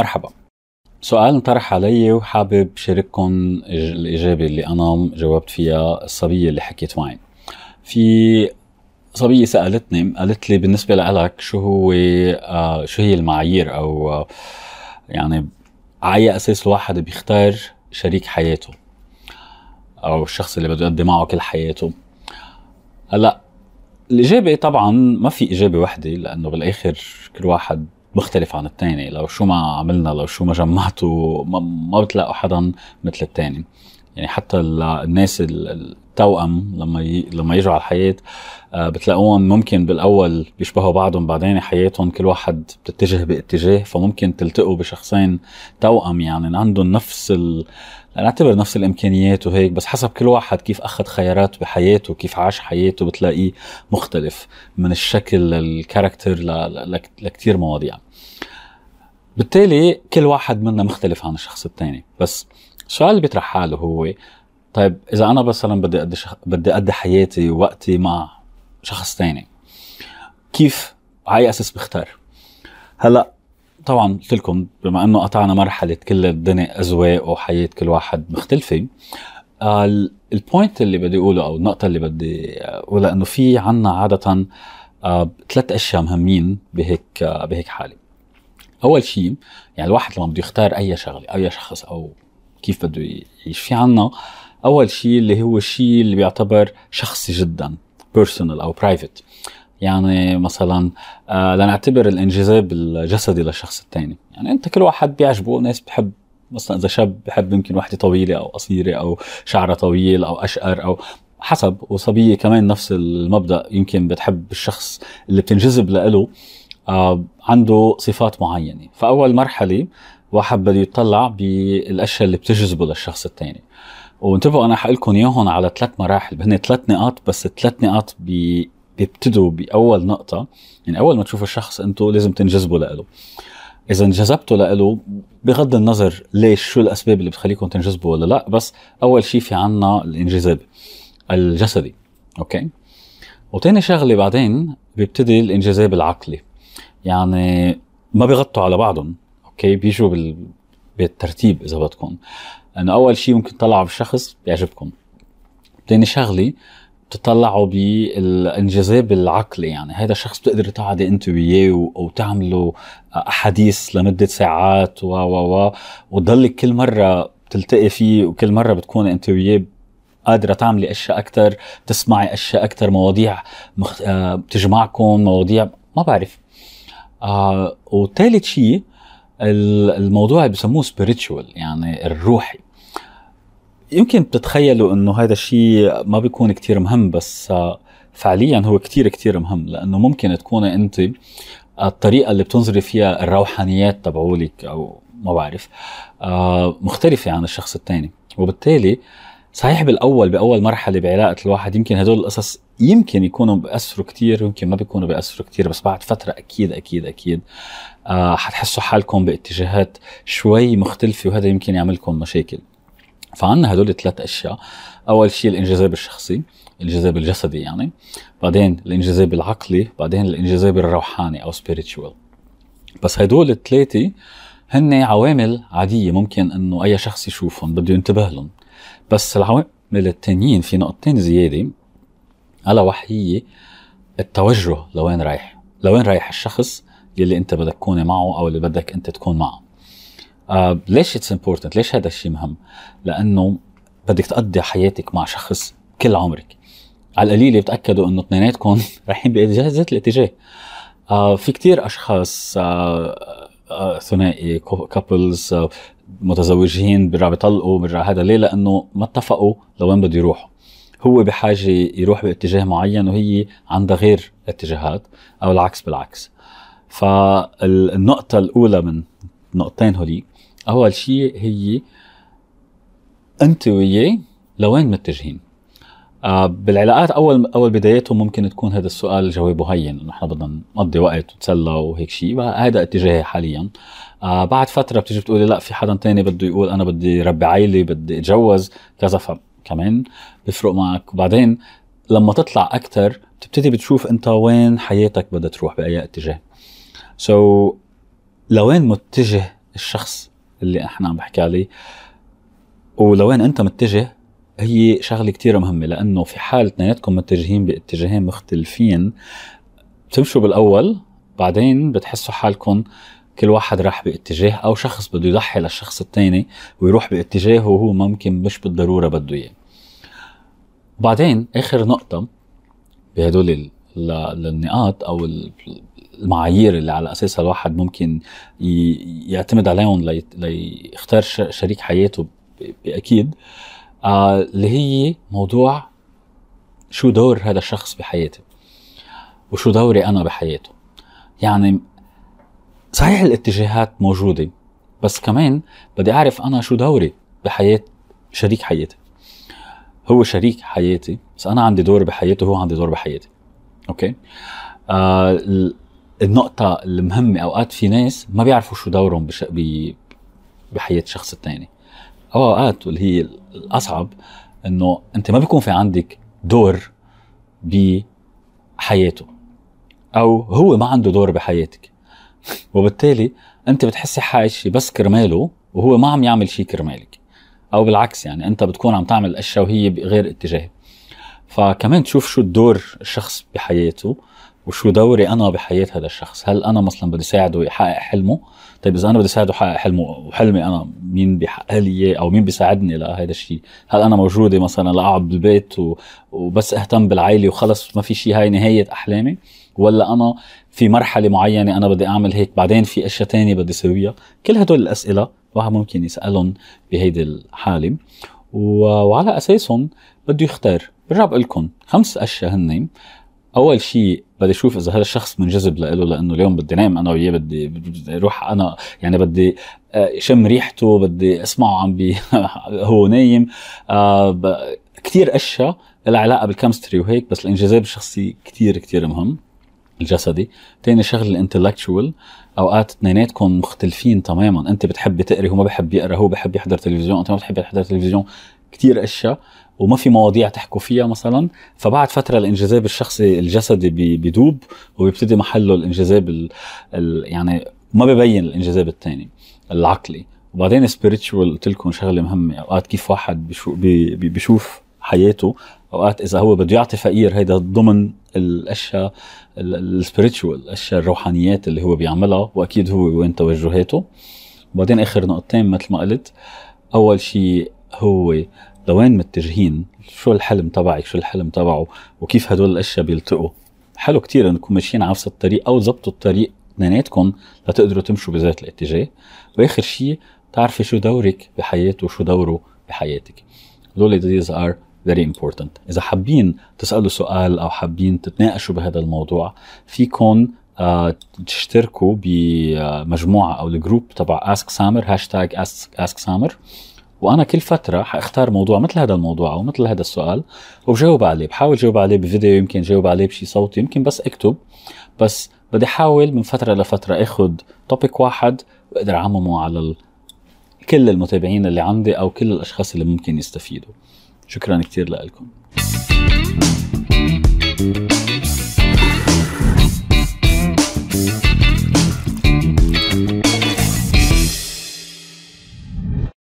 مرحبا. سؤال انطرح علي وحابب شارككم الإجابة اللي أنا جاوبت فيها الصبية اللي حكيت معي. في صبية سألتني قالت لي بالنسبة لك شو هو آه شو هي المعايير أو آه يعني على أساس الواحد بيختار شريك حياته أو الشخص اللي بده يقضي معه كل حياته؟ هلأ الإجابة طبعا ما في إجابة وحدة لأنه بالآخر كل واحد مختلف عن الثاني لو شو ما عملنا لو شو ما جمعته ما, ما بتلاقوا حدا مثل الثاني يعني حتى الناس التوأم لما ي... لما يجوا على الحياة آه، بتلاقوهم ممكن بالأول بيشبهوا بعضهم بعدين حياتهم كل واحد بتتجه باتجاه فممكن تلتقوا بشخصين توأم يعني عندهم نفس ال... نعتبر نفس الإمكانيات وهيك بس حسب كل واحد كيف أخذ خيارات بحياته كيف عاش حياته بتلاقيه مختلف من الشكل للكاركتر. لكتير مواضيع بالتالي كل واحد منا مختلف عن الشخص الثاني بس السؤال اللي بيطرح حاله هو طيب إذا أنا مثلا بدي أدي شخ... بدي أدي حياتي ووقتي مع شخص ثاني كيف على أساس بختار هلأ طبعا قلت لكم بما إنه قطعنا مرحلة كل الدنيا أذواق وحياة كل واحد مختلفة آه ال point اللي بدي أقوله أو النقطة اللي بدي أقولها إنه في عنا عادة آه ثلاث أشياء مهمين بهيك آه بهيك حالة. أول شيء يعني الواحد لما بده يختار أي شغلة أي شخص أو كيف بده يعيش في عنا. أول شيء اللي هو الشيء اللي بيعتبر شخصي جدا personal أو private يعني مثلا آه لنعتبر الانجذاب الجسدي للشخص الثاني. يعني أنت كل واحد بيعجبه ناس بحب مثلا إذا شاب بحب يمكن وحدة طويلة أو قصيرة أو شعرها طويل أو أشقر أو حسب. وصبية كمان نفس المبدأ يمكن بتحب الشخص اللي بتنجذب له آه عنده صفات معينة. فأول مرحلة واحد بده يطلع بالأشياء اللي بتجذبه للشخص الثاني وانتبهوا أنا حقول إياهم على ثلاث مراحل. هن ثلاث نقاط بس الثلاث نقاط بي بيبتدوا بأول نقطة. يعني أول ما تشوفوا الشخص أنتم لازم تنجذبوا له إذا انجذبتوا له بغض النظر ليش شو الأسباب اللي بتخليكم تنجذبوا ولا لا بس أول شيء في عنا الانجذاب الجسدي. Okay؟ وتاني شغلة بعدين بيبتدي الانجذاب العقلي. يعني ما بيغطوا على بعضهم. okay بيجوا بال... بالترتيب إذا بدكم. انه أول شيء ممكن تطلعوا بالشخص بيعجبكم ثاني شغلة بتطلعوا بالانجذاب العقلي يعني هذا الشخص بتقدر تقعدي أنت وياه وتعملوا أحاديث لمدة ساعات و و و وتضلك كل مرة بتلتقي فيه وكل مرة بتكوني أنت وياه قادرة تعملي أشياء أكثر تسمعي أشياء أكثر مواضيع مخ... آه بتجمعكم مواضيع ما بعرف. آه وثالث شيء الموضوع بسموه سبيريتشوال يعني الروحي. يمكن بتتخيلوا إنه هذا الشيء ما بيكون كتير مهم بس فعليا هو كتير كتير مهم لأنه ممكن تكون أنت الطريقة اللي بتنظري فيها الروحانيات تبعولك أو ما بعرف آه، مختلفة عن الشخص الثاني وبالتالي صحيح بالأول بأول مرحلة بعلاقة الواحد يمكن هدول القصص يمكن يكونوا بياثروا كثير يمكن ما بيكونوا بياثروا كثير بس بعد فترة أكيد أكيد أكيد آه حتحسوا حالكم باتجاهات شوي مختلفة وهذا يمكن يعملكم مشاكل. فعنا هدول الثلاث أشياء. أول شيء الانجذاب الشخصي الانجذاب الجسدي يعني. بعدين الانجذاب العقلي بعدين الانجذاب الروحاني أو spiritual. بس هدول الثلاثة هن عوامل عادية ممكن إنه أي شخص يشوفهم بده ينتبه لهم. بس العوامل التانيين في نقطتين زيادة. ألا وهي التوجه لوين رايح؟ لوين رايح الشخص يلي أنت بدك تكون معه أو اللي بدك أنت تكون معه؟ آه ليش it's important ليش هذا الشيء مهم؟ لأنه بدك تقضي حياتك مع شخص كل عمرك. على القليلة بتأكدوا إنه اثنيناتكم رايحين بذات الاتجاه. آه في كتير أشخاص آه آه ثنائي كابلز آه متزوجين برا بيطلقوا برا هذا ليه؟ لأنه ما اتفقوا لوين بده يروحوا. هو بحاجة يروح باتجاه معين وهي عندها غير اتجاهات أو العكس بالعكس. فالنقطة الأولى من النقطتين هولي أول شيء هي أنت وياه لوين متجهين؟ آه بالعلاقات أول أول بداياتهم ممكن تكون هذا السؤال جوابه هين إنه إحنا بدنا نقضي وقت ونتسلى وهيك شيء هذا اتجاهي حاليا. آه بعد فترة بتيجي بتقولي لا في حدا تاني بده يقول أنا بدي ربي عائله بدي أتجوز كذا فكمان بيفرق معك. وبعدين لما تطلع أكثر بتبتدي بتشوف أنت وين حياتك بدها تروح بأي اتجاه. سو so, لوين متجه الشخص اللي إحنا عم بحكي عليه؟ ولوين أنت متجه؟ هي شغلة كتير مهمة لأنه في حال اثنيناتكم متجهين باتجاهين مختلفين بتمشوا بالأول بعدين بتحسوا حالكم كل واحد راح باتجاه أو شخص بده يضحي للشخص الثاني ويروح باتجاه وهو ممكن مش بالضرورة بده إياه. وبعدين آخر نقطة بهدول النقاط أو المعايير اللي على اساسها الواحد ممكن يعتمد عليهم ليختار شريك حياته بأكيد آه اللي هي موضوع شو دور هذا الشخص بحياتي وشو دوري أنا بحياته. يعني صحيح الاتجاهات موجودة بس كمان بدي أعرف أنا شو دوري بحياة شريك حياتي. هو شريك حياتي بس أنا عندي دور بحياته وهو عندي دور بحياتي. أوكي؟ آه النقطة المهمة أوقات في ناس ما بيعرفوا شو دورهم بش... ب... بحياة الشخص الثاني أو أوقات واللي هي الأصعب إنه أنت ما بيكون في عندك دور بحياته أو هو ما عنده دور بحياتك. وبالتالي أنت بتحسي عايشه بس كرماله وهو ما عم يعمل شيء كرمالك. أو بالعكس يعني أنت بتكون عم تعمل اشياء وهي بغير اتجاه. فكمان تشوف شو الدور الشخص بحياته وشو دوري أنا بحياه هذا الشخص؟ هل أنا مثلا بدي ساعده يحقق حلمه؟ طيب إذا أنا بدي ساعده يحقق حلمه وحلمي أنا مين بيحقق لي أو مين بيساعدني لهذا الشيء هل أنا موجودة مثلا لأقعد بالبيت و... وبس أهتم بالعائله وخلص ما في شيء هاي نهاية أحلامي؟ ولا أنا في مرحلة معينة أنا بدي أعمل هيك بعدين في أشياء تانية بدي أسويها؟ كل هدول الأسئلة الواحد ممكن يسألهم بهيدي الحالة. و... وعلى أساسهم بده يختار برجع بقول لكم خمس أشياء هن أول شيء بدي أشوف إذا هذا الشخص منجذب له لأنه اليوم بدي نام أنا وياه بدي بدي أروح أنا يعني بدي آه، شم ريحته بدي أسمعه عم بي هو نايم. آه كثير أشياء لها علاقة بال chemistry وهيك بس الانجذاب الشخصي كثير كثير مهم الجسدي. تاني شغله ال intellectual أوقات اثنيناتكم مختلفين تماما أنت بتحبي تقري هو ما بحب يقرأ هو بحب يحضر تلفزيون أنت ما بتحب تحضر تلفزيون. كثير أشياء وما في مواضيع تحكوا فيها مثلا. فبعد فترة الانجذاب الشخصي الجسدي بيدوب وبيبتدي محله الانجذاب ال ال يعني ما ببين الانجذاب الثاني العقلي. وبعدين spiritual قلت لكم شغلة مهمة أوقات كيف واحد بيشوف, بيشوف حياته أوقات إذا هو بده يعطي فقير هيدا ضمن الأشياء ال spiritual الأشياء الروحانيات اللي هو بيعملها وأكيد هو وين توجهاته. وبعدين آخر نقطتين مثل ما قلت أول شيء هو لوين متجهين؟ شو الحلم تبعك؟ شو الحلم تبعه؟ وكيف هدول الأشياء بيلتقوا؟ حلو كتير إنكم ماشيين على نفس الطريق أو زبطوا الطريق اثنيناتكم لتقدروا تمشوا بذات الاتجاه. وآخر شيء تعرفي شو دورك بحياته وشو دوره بحياتك. دول these are very important. إذا حابين تسألوا سؤال أو حابين تتناقشوا بهذا الموضوع فيكم uh, تشتركوا بمجموعة أو ال group تبع Ask Samer hashtag Ask Samer وأنا كل فترة حأختار موضوع مثل هذا الموضوع أو مثل هذا السؤال وبجاوب عليه. بحاول جاوب عليه بفيديو يمكن جاوب عليه بشي صوتي يمكن بس أكتب. بس بدي أحاول من فترة لفترة أخذ توبيك واحد وأقدر أعممه على ال... كل المتابعين اللي عندي أو كل الأشخاص اللي ممكن يستفيدوا. شكرا كثير لكم.